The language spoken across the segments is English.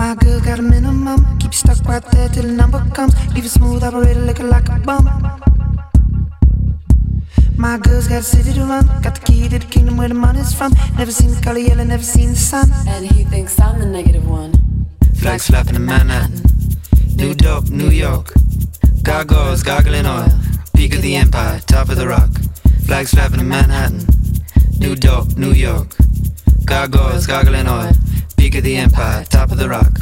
My girl got a minimum. Keep you stuck right there till the number comes. Leave it smooth operator looking like a bum. My girl's got a city to run. Got the key to the kingdom where the money's from. Never seen the color yellow, never seen the sun. And he thinks I'm the negative one. Flags flapping in Manhattan. New dope, New York. Gargoyles gargling oil. Peak of the empire, top of the rock. Flags flapping in Manhattan. New dope, New York. Gargoyles gargling oil. Peak of the empire, top of the rock.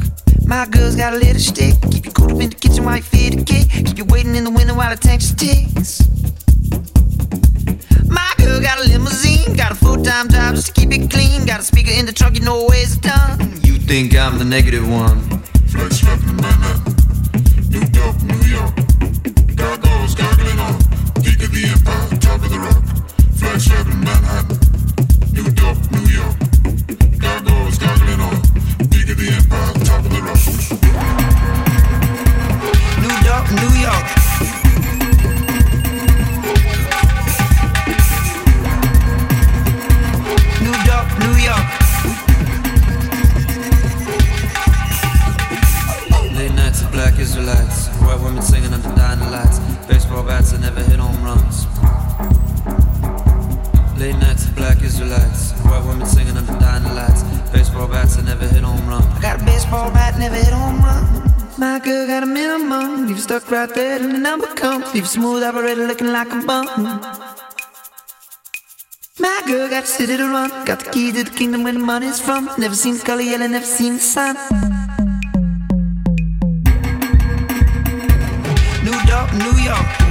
My girl's got a little stick. Keep you cool up in the kitchen while you feed the kid. Keep you waiting in the window while the tank ticks. My girl got a limousine. Got a full time job just to keep it clean. Got a speaker in the trunk, you know where it's done. You think I'm the negative one? Flags flapping in Manhattan. New dope, New York. Gargoyles gargling on. Peak of the empire, top of the rock. Flags flapping in Manhattan. New dope, New York. Of black Israelites. White women singing under dying lights. Baseball bats that never hit home runs. Late nights of black Israelites. White women singing under dying lights. Baseball bats that never hit home runs. I got a baseball bat, never hit home run. My girl got a minimum. Leave you stuck right there till the number comes. Leave you smooth operator looking like a bum. My girl got a city to run. Got the key to the kingdom where the money's from. Never seen the color yellow, never seen the sun. York,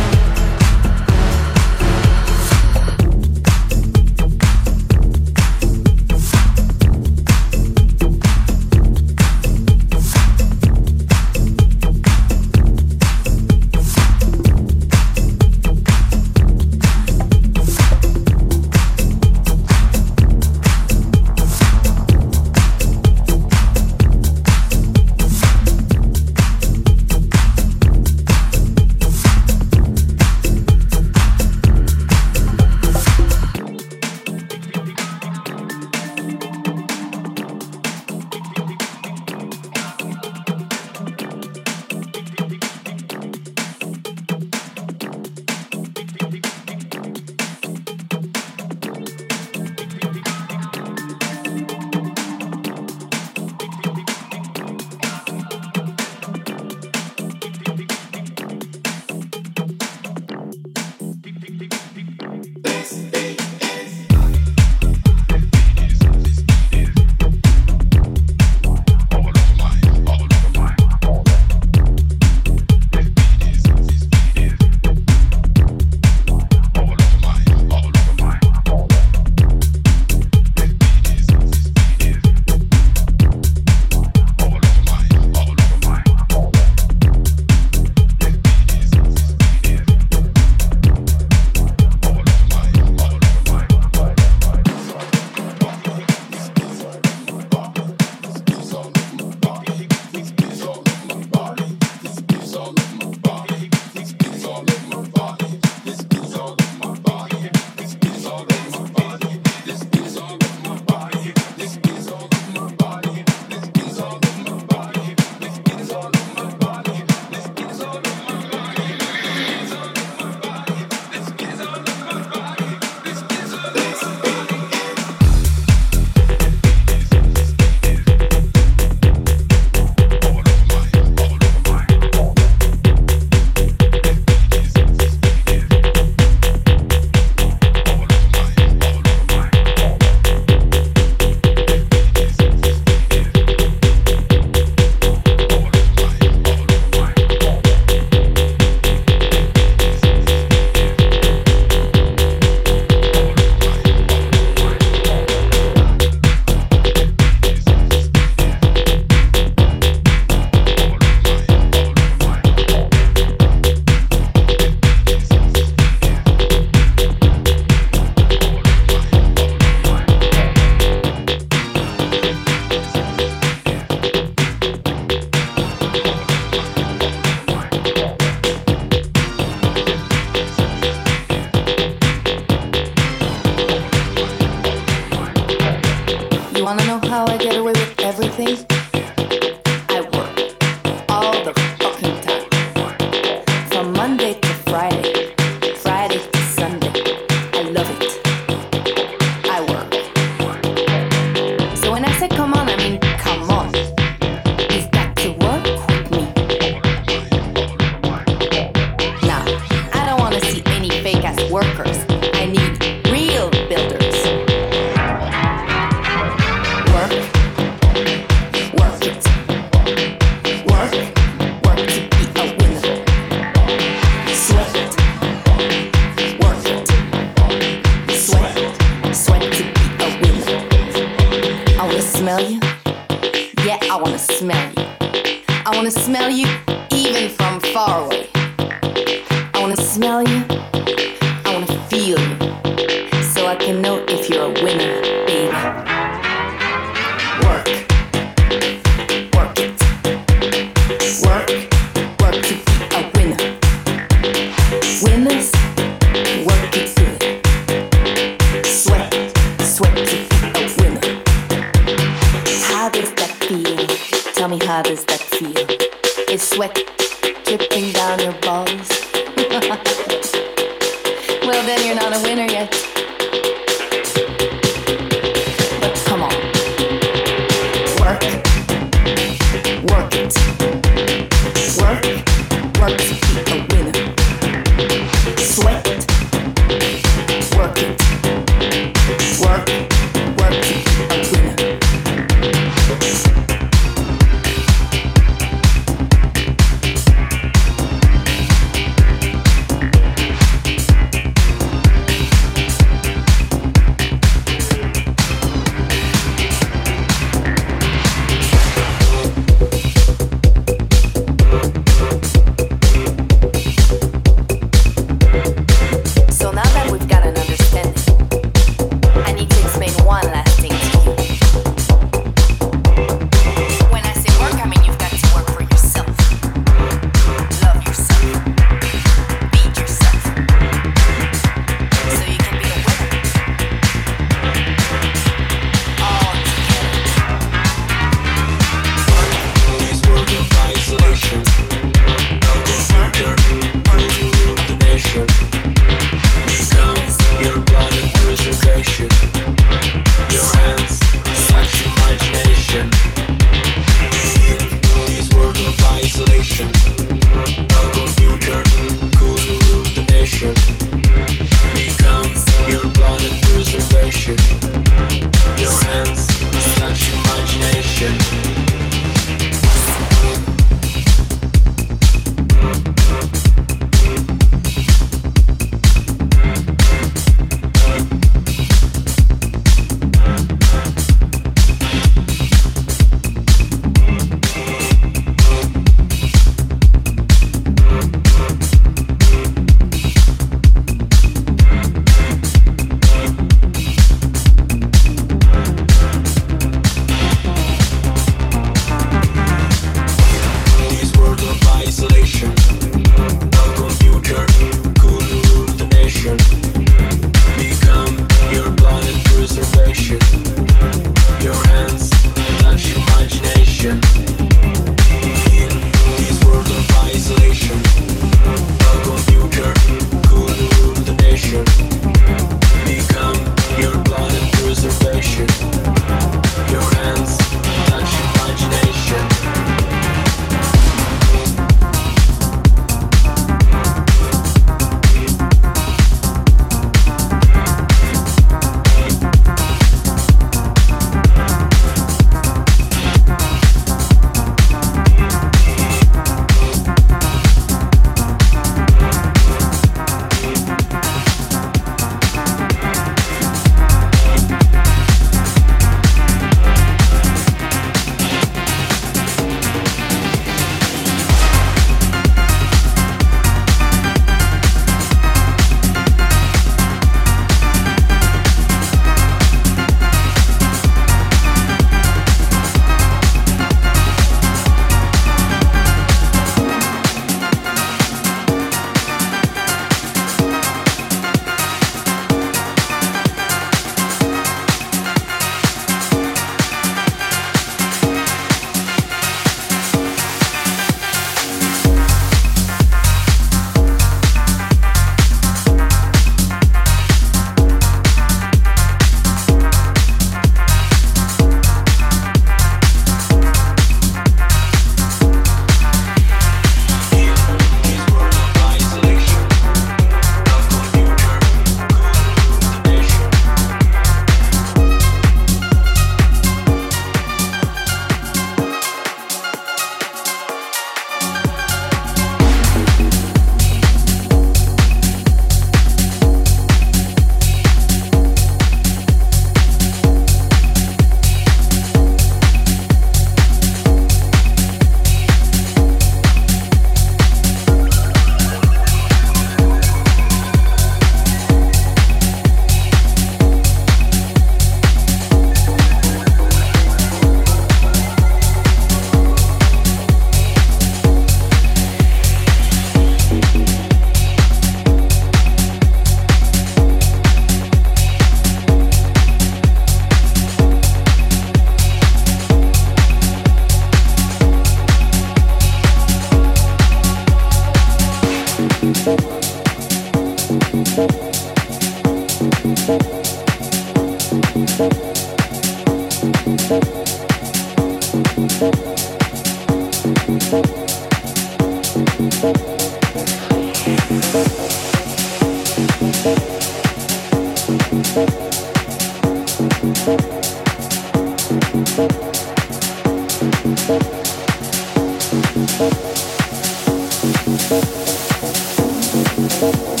Thank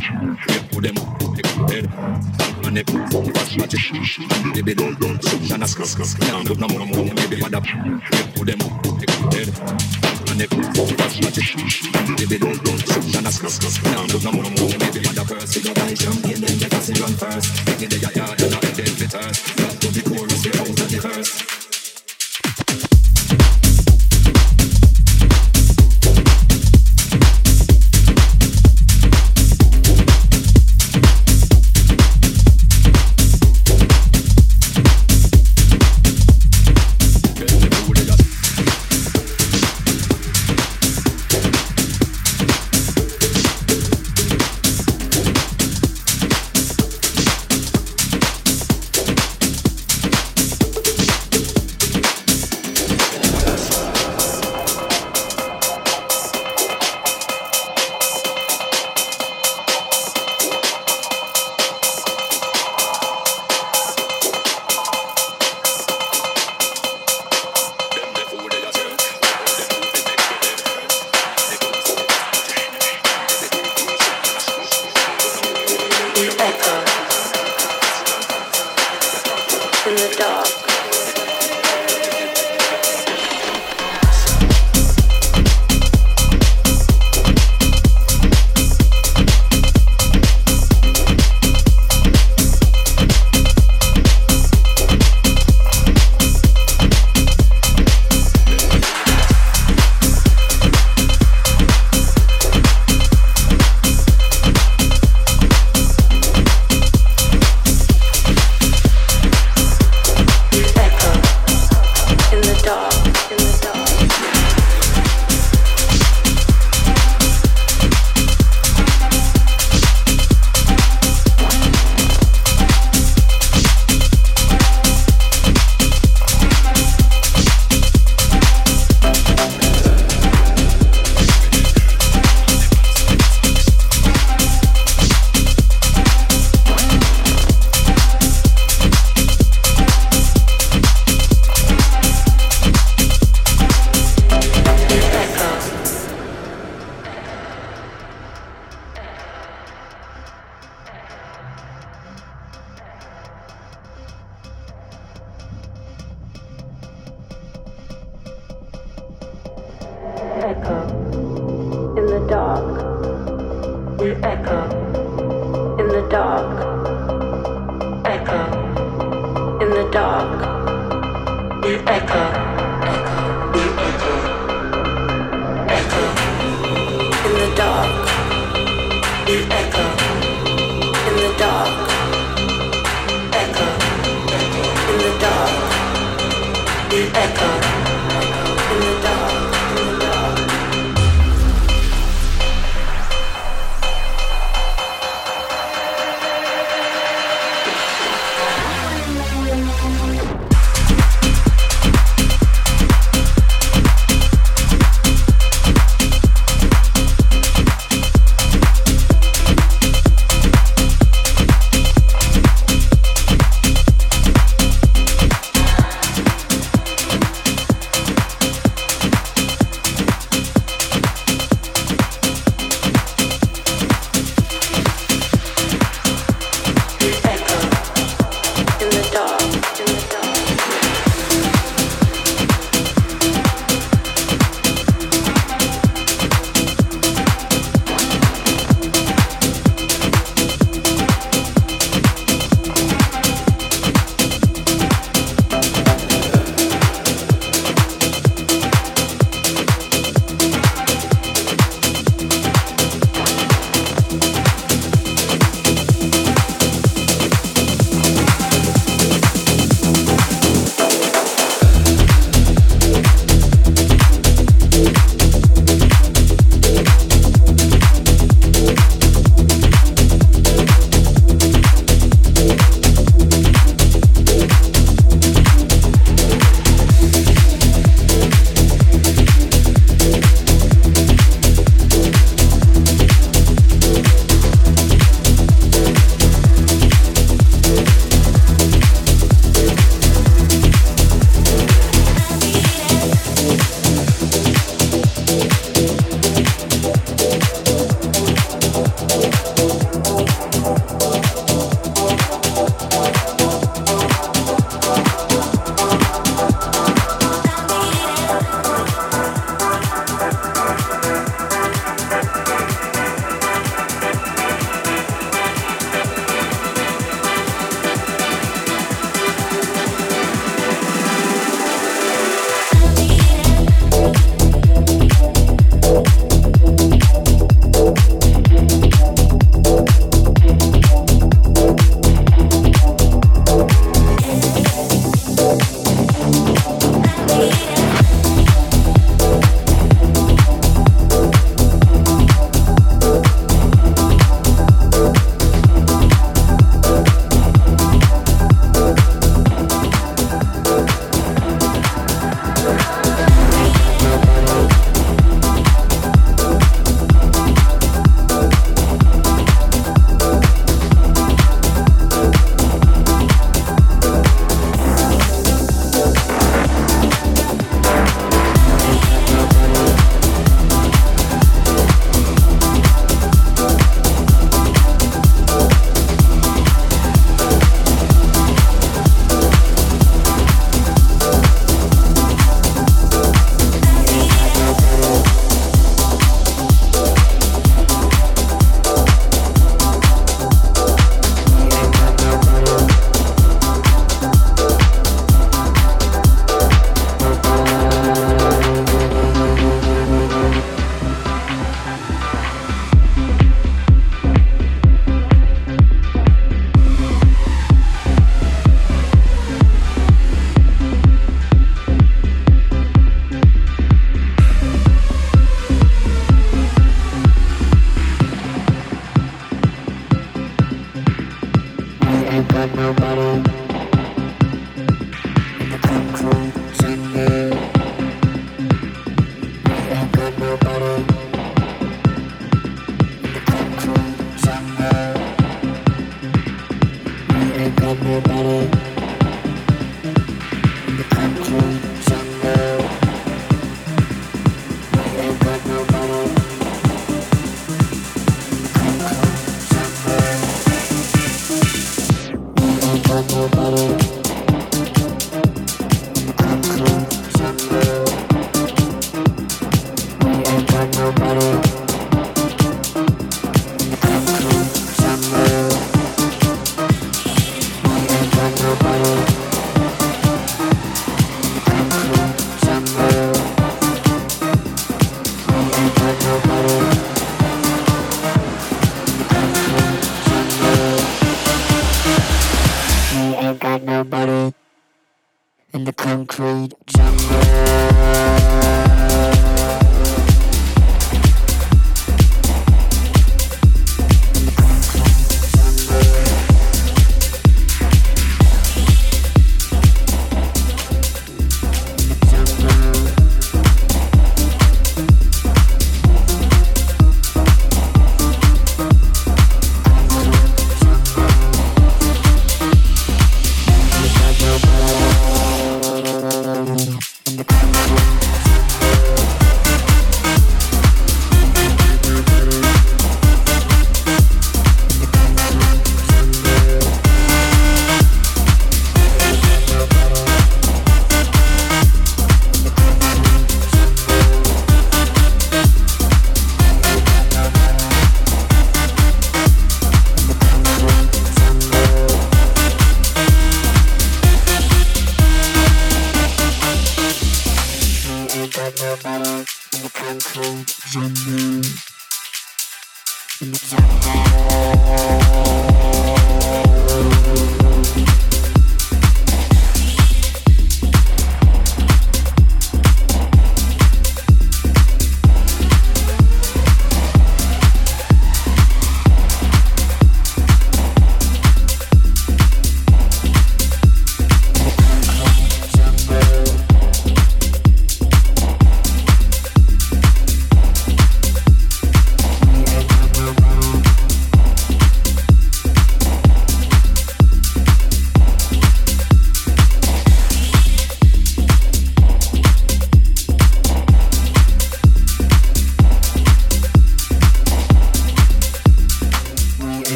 Thank you. not not